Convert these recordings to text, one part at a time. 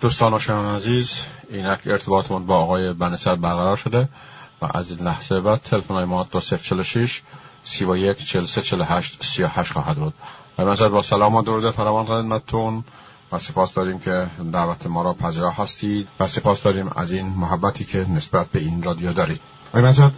دوستان و عزیز اینک ارتباطمون با آقای بنسر برقرار شده و از این لحظه بعد تلفن های ما 2046 31 43 48 38 خواهد بود. و منظر با سلام و درود فراوان خدمتتون و سپاس داریم که دعوت ما را پذیرا هستید و سپاس داریم از این محبتی که نسبت به این رادیو دارید. آقای منصد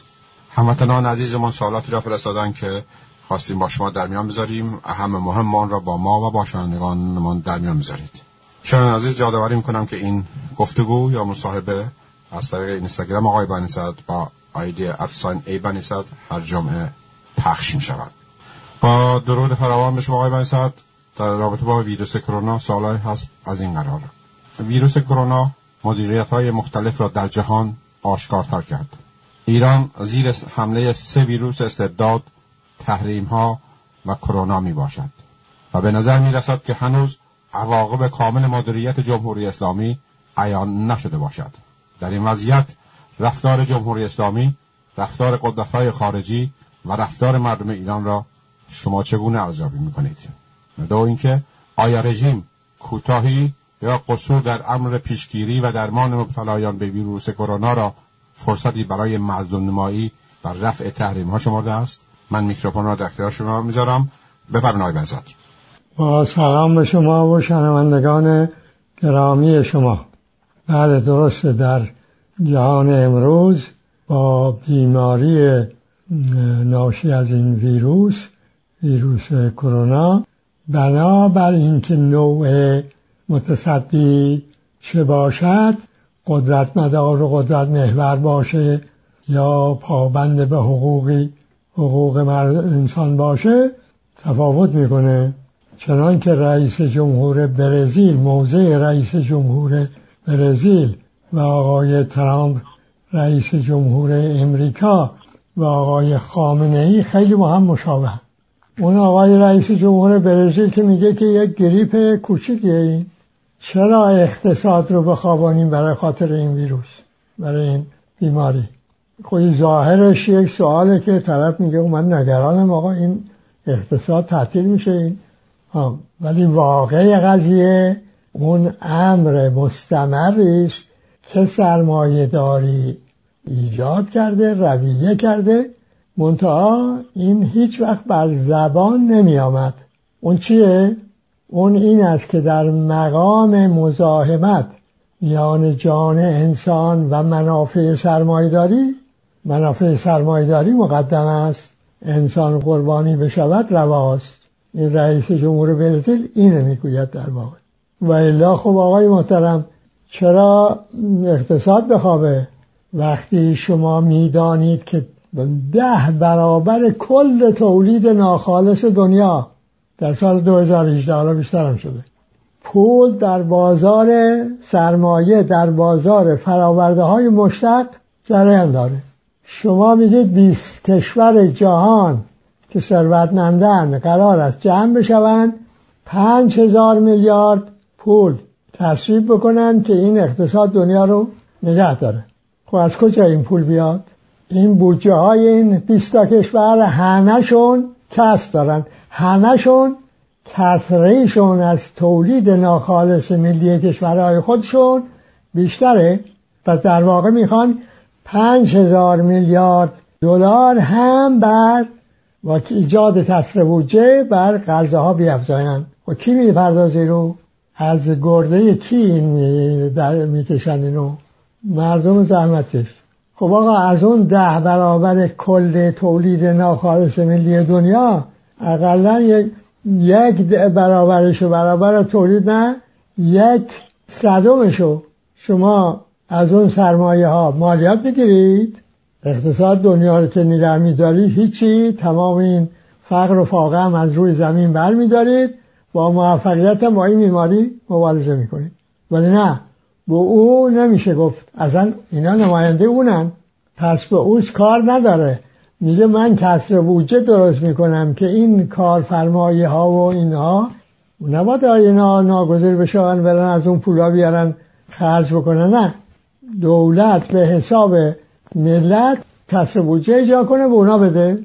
هموطنان عزیزمان سوالاتی را فرستادن که خواستیم با شما در میان بذاریم. اهم مهمان را با ما و با شنوندگانمان در میان بذارید. شنوندگان عزیز یادآوری می‌کنم که این گفتگو یا مصاحبه از طریق اینستاگرام آقای بنیصد با آیدی افساین ای بنیصد هر جمعه پخش می شود با درود فراوان به شما آقای بنیصد در رابطه با ویروس کرونا سوالای هست از این قرار ویروس کرونا مدیریت های مختلف را در جهان آشکارتر کرد. ایران زیر حمله سه ویروس استبداد تحریم ها و کرونا می باشد و به نظر می رسد که هنوز عواقب کامل مدیریت جمهوری اسلامی عیان نشده باشد. در این وضعیت رفتار جمهوری اسلامی رفتار قدرت‌های خارجی و رفتار مردم ایران را شما چگونه ارزیابی می‌کنید؟ دو اینکه آیا رژیم کوتاهی یا قصور در امر پیشگیری و درمان مبتلایان به ویروس کرونا را فرصتی برای مظلوم نمایی و رفع تحریم ها شمارده است؟ من میکروفون را در اختیار شما می‌ذارم. بفرمایید بنزد با سلام به شما و شنوندگان گرامی شما. بله درسته. در جهان امروز با بیماری ناشی از این ویروس ویروس کرونا بنابر اینکه نوع متصدی چه باشد قدرت مدار و قدرت محور باشه یا پابند به حقوقی حقوق انسان باشه تفاوت می‌کنه. چنان که رئیس جمهور برزیل موضع رئیس جمهور برزیل و آقای ترامپ رئیس جمهور امریکا و آقای خامنه ای خیلی با هم مشابه اون آقای رئیس جمهور برزیل که میگه که یک گریپ کوچیکیه این. چرا اقتصاد رو بخوابانیم برای خاطر این ویروس برای این بیماری؟ خودی ظاهرش یک سواله که طرف میگه من نگرانم آقا این اقتصاد تعطیل میشه این ولی واقع قضیه اون امر مستمری است که سرمایه داری ایجاد کرده رویه کرده منتها این هیچ وقت بر زبان نمی آمد اون چیه؟ اون این است که در مقام مزاحمت میان جان انسان و منافع سرمایداری منافع سرمایداری مقدم است. انسان قربانی بشود رواست. این رئیس جمهور برزیل اینه می‌گوید در واقع. و الا خب آقای محترم چرا اقتصاد بخوابه؟ وقتی شما می‌دانید که ده برابر کل تولید ناخالص دنیا در سال 2018 حالا بیشتر هم شده. پول در بازار سرمایه در بازار فراورده های مشتق جریان داره. شما میگید 20 کشور جهان که ثروتمندن قرار است جمع بشوند پنج هزار میلیارد پول تصریب بکنن که این اقتصاد دنیا رو نگه داره. خب از کجا این پول بیاد؟ این بودجه های این 20 کشور همهشون کس دارن همهشون کسریشون از تولید ناخالص ملی کشورهای خودشون بیشتره و در واقع می‌خوان پنج هزار میلیارد دلار هم بر و ایجاد کسر بودجه بر قرضه ها بیافزایند و کی می‌پردازی رو؟ از گرده کی این در می‌کشن اینو مردم زحمت کش خب آقا از اون ده برابر کل تولید ناخالص ملی دنیا اقلا یک یک برابرشو برابر تولید نه یک صدومشو شما از اون سرمایه ها مالیات بگیرید. اقتصاد دنیا رو که نگه میداری هیچی. تمام این فقر و فاقه هم از روی زمین بر میدارید با موفقیت با این بیماری مبارزه می‌کنید. ولی نه به او نمیشه گفت. اصلا اینا نماینده اونن. پس به اوش کار نداره. میگه من کسر بودجه درست می‌کنم که این کارفرمایه ها و اینها نباید اینا ناگذیر بشن برن از اون پولا بیارن خرج بکنن. نه. دولت به حساب ملت کسر بودجه اجرا کنه به اونا بده.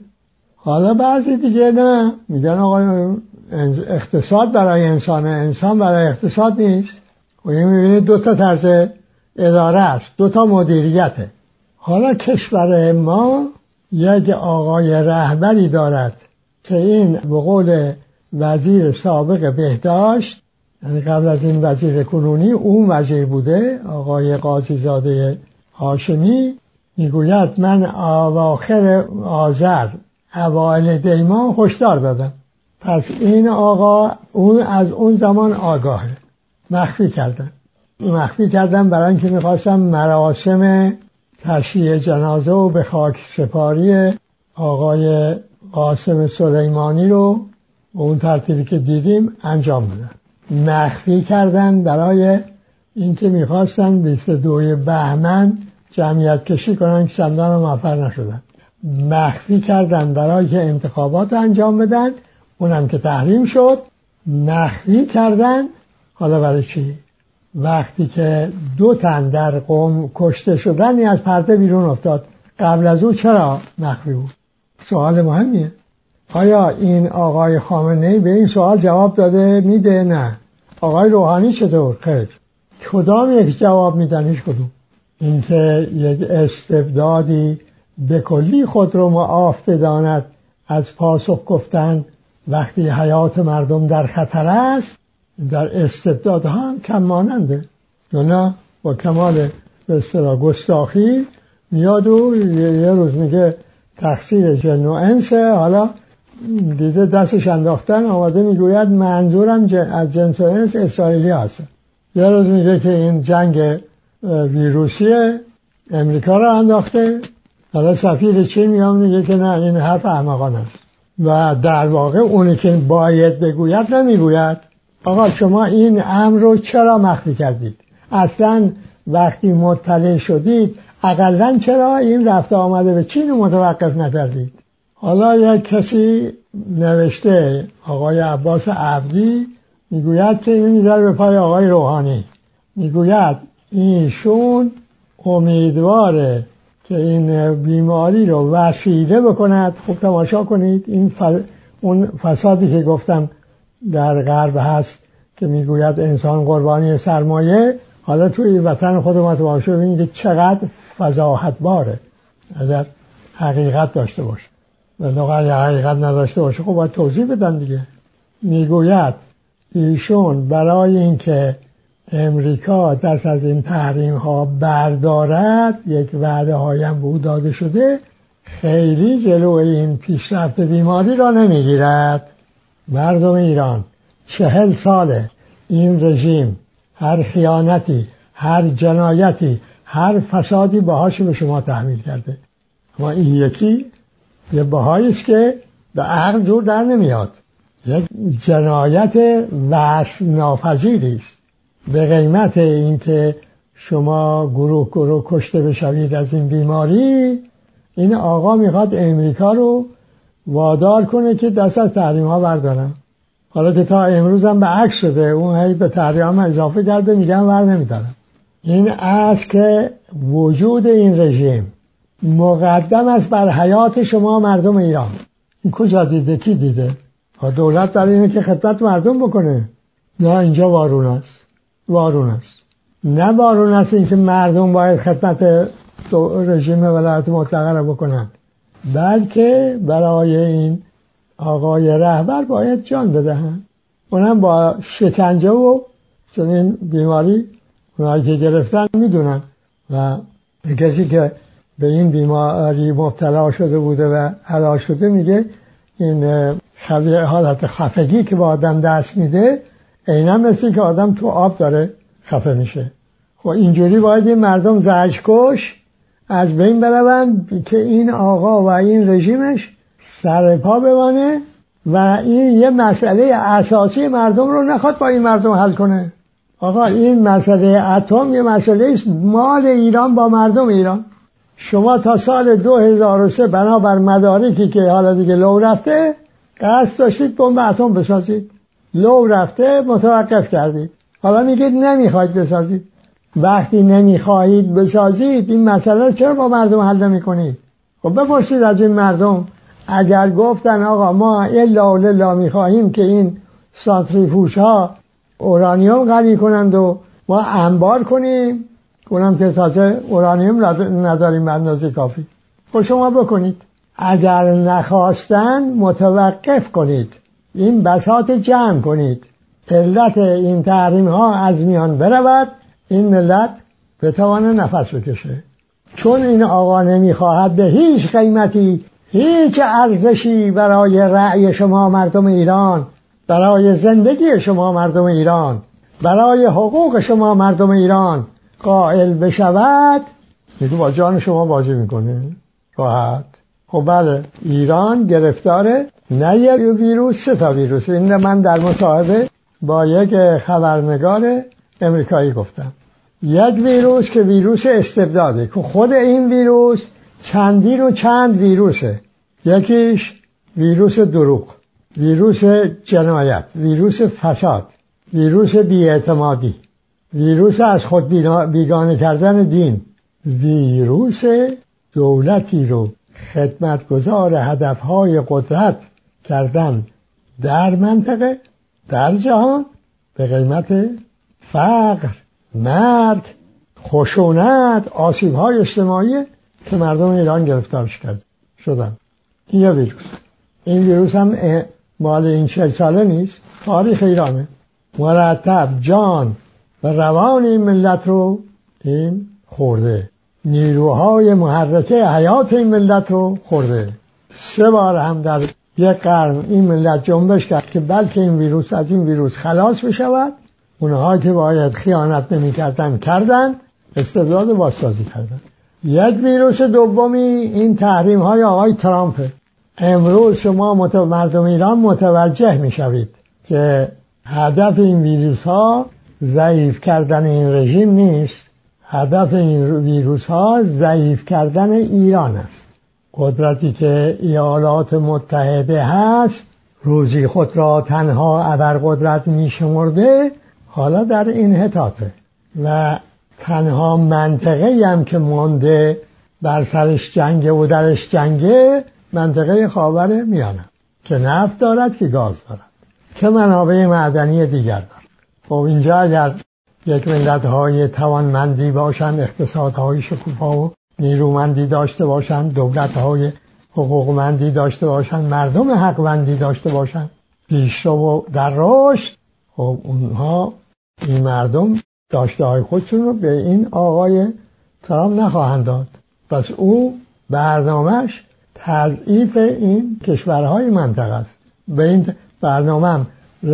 حالا بعضی دیگه نه. میگن آقا اقتصاد برای انسان انسان برای اقتصاد نیست. و این می‌بینید دو تا طرز اداره است. دو تا مدیریته. حالا کشور ما یک آقای رهبری دارد که این به قول وزیر سابق بهداشت یعنی قبل از این وزیر کنونی اون وزیر بوده آقای قاضی زاده هاشمی. می‌گوید من اواخر آذر اوایل دیما هشدار دادم. پس این آقا اون از اون زمان آگاهه مخفی کردن. مخفی کردن برای اینکه می‌خواستم مراسم تشییع جنازه و به خاک سپاری آقای قاسم سلیمانی رو به اون ترتیبی که دیدیم انجام بدن مخفی کردن برای اینکه می‌خواستن 22 بهمن جمعیت کشی کنن که چندان موفق نشدن. مخفی کردن برای که انتخابات انجام بدن. اونم که تحریم شد. مخفی کردن. حالا برای چی؟ وقتی که دو تن در قوم کشته شدن از پرده بیرون افتاد. قبل از او چرا مخفی بود؟ سوال مهمیه. آیا این آقای خامنه به این سوال جواب داده؟ میده؟ نه. آقای روحانی چطور؟ خیر. کدام یک جواب میدن؟ هیچ کدوم. اینکه یک استبدادی به کلی خود رو معاف بداند از پاسخ گفتن وقتی حیات مردم در خطر است در استبداد هم کم ماننده. نه با کمال به اصطلاح گستاخی میاد و یه روز میگه تقصیر جن و انسه حالا دیده دستش انداختن آماده می‌گوید منظورم از جنس و انس اسرائیلی هست. یه روز میگه که این جنگ ویروسی امریکا رو انداخته. حالا سفیر چین میام میگه که نه این حرف احمقان است. و در واقع اونی که باید بگوید نمی‌گوید. آقا شما این امر رو چرا مخفی کردید؟ اصلا وقتی مطلع شدید اقلا چرا این رفته آمده به چین متوقف نکردید؟ حالا یک کسی نوشته آقای عباس عبدی می‌گوید که این می‌ذاره به پای آقای روحانی. می‌گوید ایشون امیدواره که این بیماری رو وسیله بکند. خوب تماشا کنید. این اون فسادی که گفتم در غرب هست که می‌گوید انسان قربانی سرمایه. حالا توی وطن خود ما تماشا که چقدر فضاحت باره اگر حقیقت داشته باشه. و اگر حقیقت نداشته باشه خب باید توضیح بدن دیگه. می‌گوید ایشون برای اینکه امریکا دست از این تحریم ها بردارد یک وعده هایم به داده شده خیلی جلو این پیشرفت بیماری را نمی‌گیرد. مردم ایران چهل ساله این رژیم هر خیانتی هر جنایتی هر فسادی باهاش به شما تحمیل کرده. اما این یکی یه باهایی است که به عقل جور در نمیاد. یک جنایت وصل ناپذیری است. به قیمت اینکه شما گروه گروه کشته بشوید از این بیماری این آقا می‌خواد امریکا رو وادار کنه که دست از تحریم ها بردارن. حالا که تا امروز هم به عکس شده اون هی به تحریم اضافه کرده میگن ور نمیدارن. این است که وجود این رژیم مقدم است بر حیات شما مردم ایران. این کجا دیده؟ کی دیده؟ دولت برای اینه که خدمت مردم بکنه. نه اینجا وارون است. وارون است. نه وارون است اینکه مردم باید خدمت رژیم ولایت مطلقه را بکنند بلکه برای این آقای رهبر باید جان بدهند. اونم با شکنجه و چون این بیماری اونایی که گرفتن می‌دونن و کسی که به این بیماری مبتلا شده بوده و حلال شده میگه این حالت خفگی که به آدم دست میده عینا مثل که آدم تو آب داره خفه میشه. خب اینجوری باید این مردم زجکش از بین بروند که این آقا و این رژیمش سر پا بمانه و این یه مسئله اساسی مردم رو نخواد با این مردم حل کنه. آقا این مسئله اتم یه مسئله است. مال ایران با مردم ایران. شما تا سال 2003 بنابر مدارکی که حالا دیگه لو رفته قصد داشتید بمب اتم بسازید. لو رفته متوقف کردید. حالا میگید نمی‌خواید بسازید. وقتی نمی‌خواهید بسازید این مسئله چرا با مردم حل نمی‌کنید؟ خب بپرسید از این مردم اگر گفتن آقا ما الا و لا می‌خواهیم که این سانتریفوش ها اورانیوم غنی کنند و ما انبار کنیم اونم که تازه اورانیوم نداریم به اندازه کافی. خب شما بکنید. اگر نخواستن متوقف کنید. این بساط جمع کنید. علت این تحریم ها از میان برود این ملت بتوانه نفس بکشه. چون این آقا نمی‌خواهد به هیچ قیمتی هیچ ارزشی برای رأی شما مردم ایران برای زندگی شما مردم ایران برای حقوق شما مردم ایران قائل بشود. میگه با جان شما بازی می‌کنه. راحت. خب بله ایران گرفتاره نه یک ویروس سه تا ویروس؟ این من در مصاحبه با یک خبرنگار امریکایی گفتم. یک ویروس که ویروس استبداده که خود این ویروس چندین و چند ویروسه. یکیش ویروس دروغ ویروس جنایت ویروس فساد ویروس بیاعتمادی ویروس از خود بیگانه کردن دین. ویروس دولتی رو خدمتگزار هدفهای قدرت کردن در منطقه در جهان به قیمت فقر مرگ خشونت آسیب های اجتماعی که مردم ایران گرفتارش کرد. شدن. این یه ویروس. این ویروس هم مال این چهل ساله نیست. تاریخ ایرانه. مرتب جان و روان این ملت رو این خورده. نیروهای محرکه حیات این ملت رو خورده. سه بار هم در یک قرن این ملت جنبش کرد که بلکه این ویروس از این ویروس خلاص بشود. اونها که باید خیانت نمی‌کردن کردن استبداد بازسازی کردن. یک ویروس دومی این تحریم های آقای ترامپ. امروز شما مردم ایران متوجه می‌شوید که هدف این ویروس ها ضعیف کردن این رژیم نیست. هدف این ویروس ها ضعیف کردن ایران است. قدرتی که ایالات متحده هست روزی خود را تنها ابرقدرت می شمرده حالا در این حتاته و تنها منطقه هم که مانده بر سرش جنگه و درش جنگه منطقه خاور میانه که نفت دارد که گاز دارد که منابع معدنی دیگر دارد. خب اینجا اگر یک ملت های توانمندی باشند اقتصادهای شکوفا و نیرومندی داشته باشند دولت های حقوقمندی داشته باشند مردم حقوندی داشته باشند پیشرو در رشد خب اونها این مردم داشته های خودشون رو به این آقای ترام نخواهند داد. پس او برنامهش تضعیف این کشورهای منطقه است. به این برنامه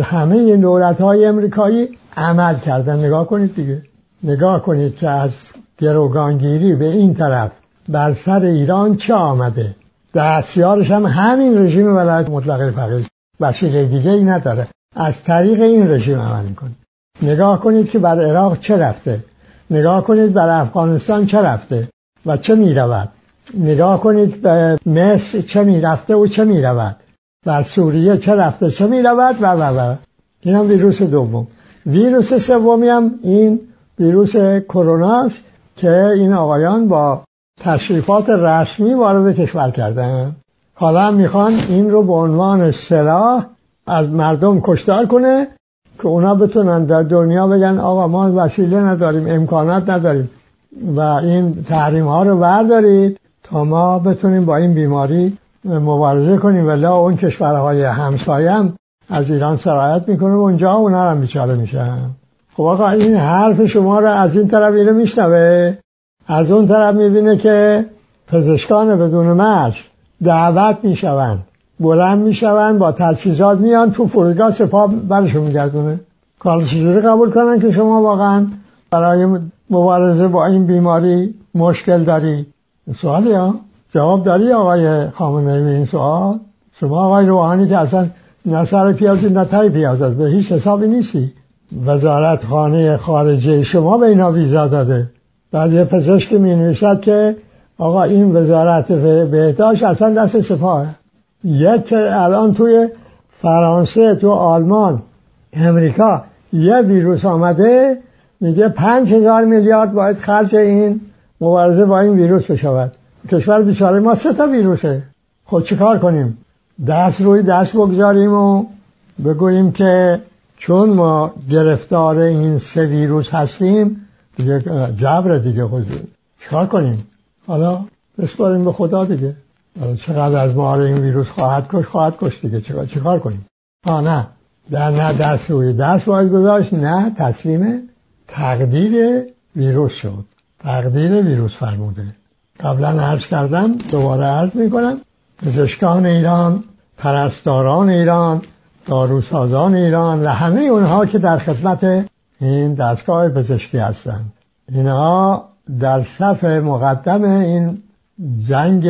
همه دولت های امریکایی عمل کردن. نگاه کنید دیگه. نگاه کنید که از گروگانگیری به این طرف. بر سر ایران چه آمده؟ دستیارش هم همین رژیم ولایت مطلقه فقیه. وسیله دیگه ای نداره. از طریق این رژیم عمل می‌کنه. نگاه کنید که بر عراق چه رفته. نگاه کنید بر افغانستان چه رفته و چه می‌رود. نگاه کنید به مصر چه می‌رفته و چه می‌رود. بر سوریه چه رفته چه می‌رود و و و. این هم ویروس دوم. ویروس سومی هم این ویروس کرونا است که این آقایان با تشریفات رسمی وارد کشور کردن. حالا می‌خوان این رو به عنوان سلاح از مردم کشتار کنه که اونا بتونن در دنیا بگن آقا ما وسیله نداریم امکانات نداریم و این تحریم ها رو بردارید تا ما بتونیم با این بیماری مبارزه کنیم. ولی اون کشورهای همسایه هم از ایران سرایت می‌کنه و اونجا اونا هم بیچاره میشن. خب آقا این حرف شما رو از این طرف اینو میشنوه؟ از اون طرف می‌بینه که پزشکان بدون مرز دعوت می‌شوند بلند می‌شوند با تجهیزات میان تو فرودگاه سپاه برشون میگردونه. کار چجوری قبول کنن که شما واقعا برای مبارزه با این بیماری مشکل داری؟ سوالی ها. جواب داری آقای خامنه ای این سوال؟ شما آقای روحانی که اصلا نه سر پیازی نه تای پیاز به هیچ حسابی نیستی. وزارت خانه خارجه شما به اینا ویزا داده. بعد یه پزشک می نویسد که آقا این وزارت بهداشت اصلا دست سپاه یک الان توی فرانسه تو آلمان امریکا یه ویروس آمده میگه پنج هزار میلیارد باید خرج این مبارزه با این ویروس بشود. کشور بیچاره ما سه تا ویروسه. خب چیکار کنیم؟ دست روی دست بگذاریم و بگوییم که چون ما گرفتار این سه ویروس هستیم دیگه جبر دیگه حضور چکار کنیم؟ حالا بسپاریم به خدا دیگه. چقدر از ما این ویروس خواهد کش خواهد کش دیگه. چکار, چکار کنیم؟ آه نه. در نه دست روی دست باید گذاشت. نه تسلیم تقدیر ویروس شد. تقدیر ویروس فرموده. قبلا عرض کردم دوباره عرض می‌کنم پزشکان ایران پرستاران ایران داروسازان ایران و همه اونها که در خدمت این دستگاه پزشکی هستند. اینها در صف مقدم این جنگ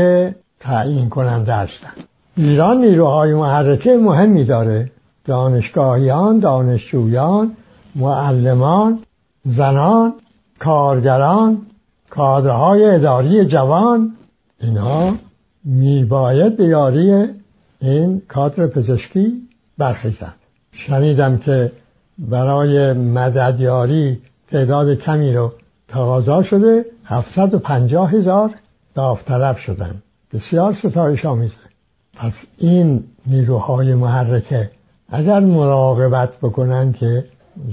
تعیین کننده هستند. ایران نیروهای محرکه مهمی داره. دانشگاهیان دانشجویان معلمان زنان کارگران کادرهای اداری جوان. اینها میباید به یاری این کادر پزشکی برخیزند. شنیدم که برای مددیاری تعداد کمی رو تقاضا شده 750 هزار داوطلب شدن. بسیار ستایش آمیزه پس این نیروهای محرکه اگر مراقبت بکنن که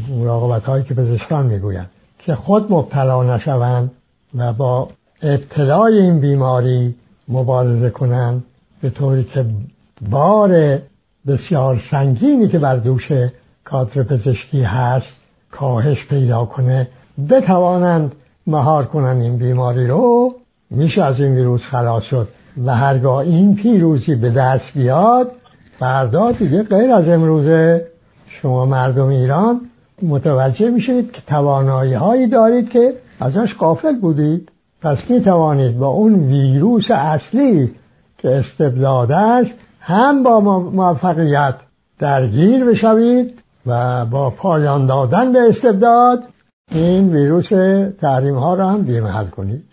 مراقبت هایی که پزشکان می‌گویند که خود مبتلا نشوند و با ابتلای این بیماری مبارزه کنند به طوری که بار بسیار سنگینی که بر دوش کادر پزشکی هست کاهش پیدا کنه. بتوانند مهار کنند این بیماری رو. میشه از این ویروس خلاص شد و هرگاه این پیروزی به دست بیاد فردا دیگه غیر از امروزه شما مردم ایران متوجه میشید که توانایی هایی دارید که ازش قافل بودید. پس می توانید با اون ویروس اصلی که استبداد است هم با موفقیت درگیر بشوید و با پایان دادن به استبداد این ویروس تحریم ها را هم بیمحل کنید.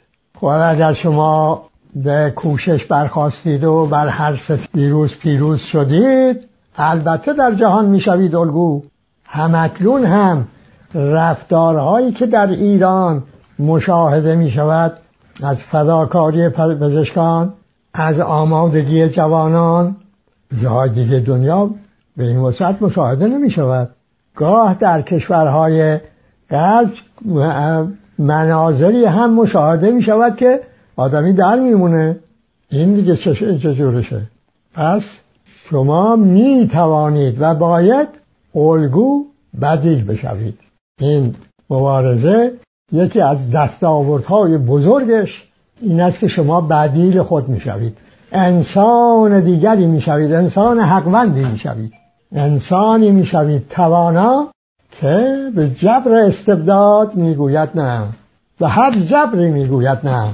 خب اگر شما به کوشش برخواستید و بر هر سه ویروس پیروز شدید البته در جهان می‌شوید الگو. همکنون هم رفتارهایی که در ایران مشاهده می شود از فداکاری پزشکان از آمادگی جوانان جای دیگه دنیا به این وسط مشاهده نمی شود. گاه در کشورهای غرب مناظری هم مشاهده می شود که آدمی در میمونه این دیگه چجورشه پس شما می توانید و باید الگو بدیل بشوید. این مبارزه یکی از دستاوردهای بزرگش این است که شما بدیل خود می‌شوید انسان دیگری می‌شوید. انسان حقوندی می‌شوید. انسانی می‌شوید. توانا که به جبر استبداد می‌گوید نه. و هر جبری می‌گوید نه.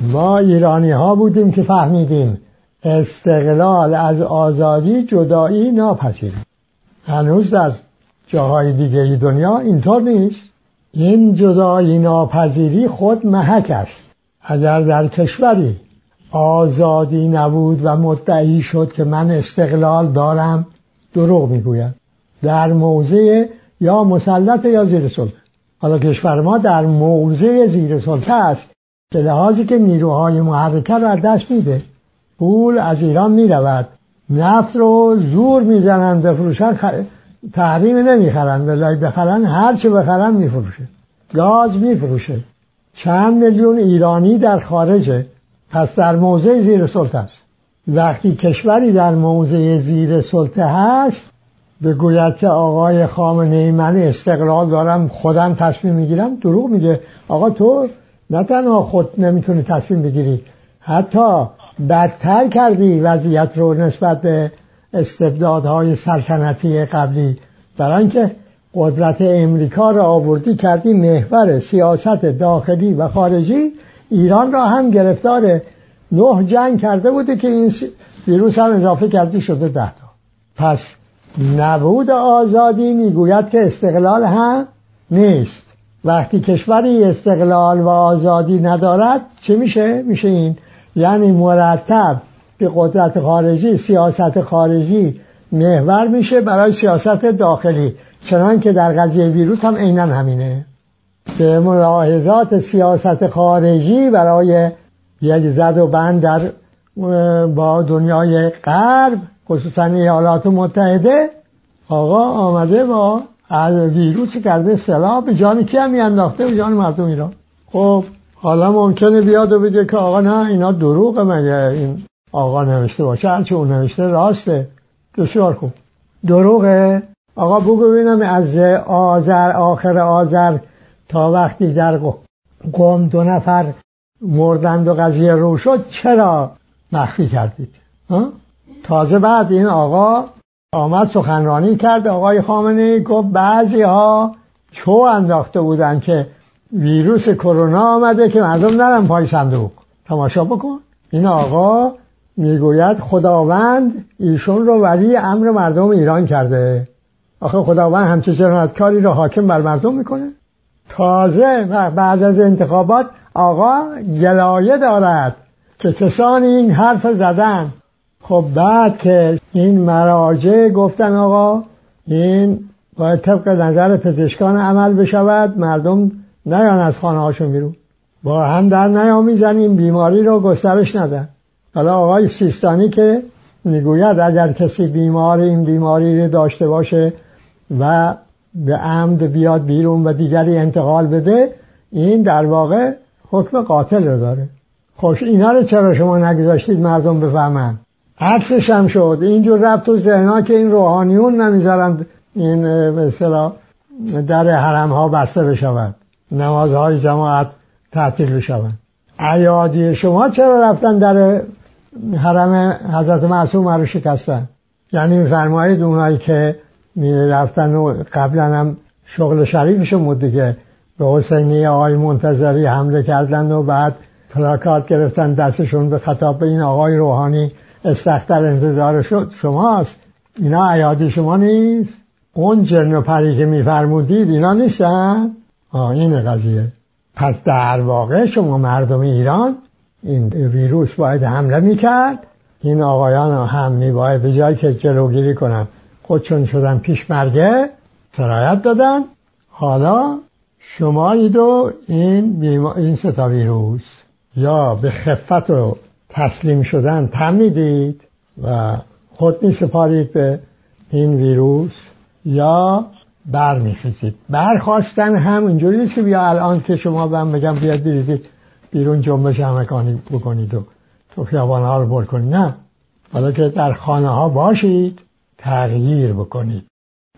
ما ایرانی ها بودیم که فهمیدیم استقلال از آزادی جدایی ناپذیریم هنوز در جاهای دیگه دنیا اینطور نیست. این جدایی ناپذیری خود محک است. اگر در کشوری آزادی نبود و مدعی شد که من استقلال دارم دروغ می‌گوید در موضع یا مسلط یا زیر سلطه. حالا کشور ما در موضع زیر سلطه است به لحاظی که نیروهای محرکه را دست میده. پول از ایران می‌رود. نفت رو زور می‌زنند بفروشن تحریم نمی‌خرن. ولای بخرن هر چه بخرن میفروشه. گاز میفروشه. چند میلیون ایرانی در خارجه. پس در موضع زیر سلطه است. وقتی کشوری در موضع زیر سلطه هست بگوید که آقای خامنه من استقلال دارم خودم تصمیم می‌گیرم دروغ میگه. آقا تو نه تنها خود نمی‌تونی تصمیم بگیری حتی بدتر کردی وضعیت رو نسبت به استبدادهای سلطنتی قبلی. برای اینکه قدرت امریکا را آوردی کردی محور سیاست داخلی و خارجی. ایران را هم گرفتار نه جنگ کرده بوده که این ویروس هم اضافه کردی شده ده تا. پس نبود آزادی می‌گوید که استقلال هم نیست. وقتی کشوری استقلال و آزادی ندارد چه میشه؟ میشه این. یعنی مرتب به قدرت خارجی سیاست خارجی محور میشه برای سیاست داخلی. چنان که در قضیه ویروس هم عینا همینه. به ملاحظات سیاست خارجی برای یک زد و بند در با دنیای غرب خصوصا ایالات متحده آقا آمده با ویروس کرده؟ سلاح. به جان کی هم انداخته به جان مردم ایران. خب حالا ممکنه بیاد و بگه که آقا نه اینا دروغه مگه. این آقا نوشته باشه هرچه اون نوشته راسته. بسیار خوب. دروغه. آقا بگو ببینم از آذر آخر آذر تا وقتی در قوم دو نفر مردند و قضیه رو شد چرا مخفی کردید؟ تازه بعد این آقا آمد سخنرانی کرد. آقای خامنه گفت بعضی ها چو انداخته بودن که ویروس کرونا آمده که مردم نرم پای صندوق. تماشا بکن. این آقا می‌گوید خداوند ایشون رو ولی امر مردم ایران کرده. آخه خداوند همچه جنایتکاری رو حاکم بر مردم می‌کنه. تازه بعد از انتخابات آقا گلایه دارد که کسانی این حرف زدن. خب بعد که این مراجع گفتن آقا این باید طبق نظر پزشکان عمل بشود مردم نیان از خانه هاشون بیرون. با هم در نیامیزن بیماری رو گسترش ندن. حالا آقای سیستانی که می‌گوید اگر کسی بیمار این بیماری رو داشته باشه و به عمد بیاد بیرون و دیگری انتقال بده این در واقع حکم قاتل رو داره. خوش اینا رو چرا شما نگذاشتید مردم بفهمن؟ عکسش هم شد. اینجور رفت تو ذهنها که این روحانیون نمی‌ذارن این مثلا در حرم ها بسته بشود نمازهای جماعت تعطیل بشود عیادی شما چرا رفتن در حرم حضرت معصوم رو شکستن؟ یعنی میفرمایید اونایی که رفتن و قبلا هم شغل شریفشون بود دیگه. به حسینی آقای منتظری حمله کردن و بعد پلاکارد گرفتن دستشون به خطاب این آقای روحانی. استختر انتظار شد. شماست. اینا عیادی شما نیست. اون جرن و پری که میفرمودید اینا نیستن؟ آه این قضیه. پس در واقع شما مردم ایران این ویروس باید حمله می‌کرد. این آقایان هم میباید به جایی که جلوگیری کنن. خودشون شدن پیش مرگه سرایت دادن. حالا شما و این, این ستا ویروس. یا به خفت و تسلیم شدن تم می‌دید و خود می سپارید به این ویروس یا بر میخیزید برخواستن هم اینجوری که بیا الان که شما بهم بگم بیاد بریزید بیرون جنبش همکانی بکنید و تو خیابان ها رو بر نه. حالا که در خانه ها باشید تغییر بکنید.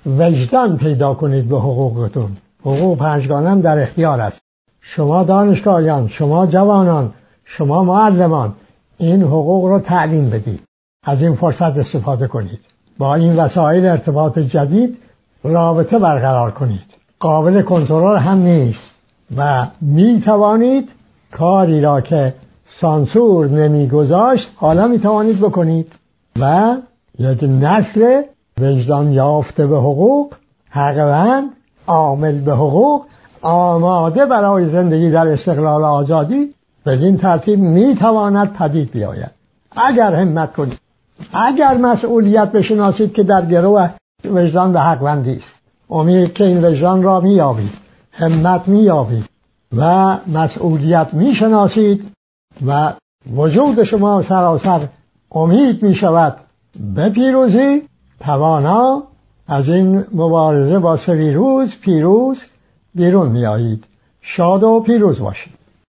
وجدان پیدا کنید به حقوقتون. حقوق پنجگانم در اختیار است. شما دانشگاهیان شما جوانان شما معلمان این حقوق رو تعلیم بدید. از این فرصت استفاده کنید. با این وسایل ارتباط جدید رابطه برقرار کنید. قابل کنترل هم نیست و می توانید کاری را که سانسور نمیگذاشت حالا می توانید بکنید و یک نسل وجدان یافته به حقوق حقوند عامل به حقوق آماده برای زندگی در استقلال آزادی بدین ترتیب می‌تواند پدید بیاید. اگر همت کنید اگر مسئولیت بشناسید که در گروه وجدان به حقوندی است. امید که این وجدان را مییابید همت مییابید و مسئولیت می‌شناسید و وجود شما سراسر امید می شود به پیروزی توانا از این مبارزه با سه ویروس پیروز بیرون میایید شاد و پیروز باشید.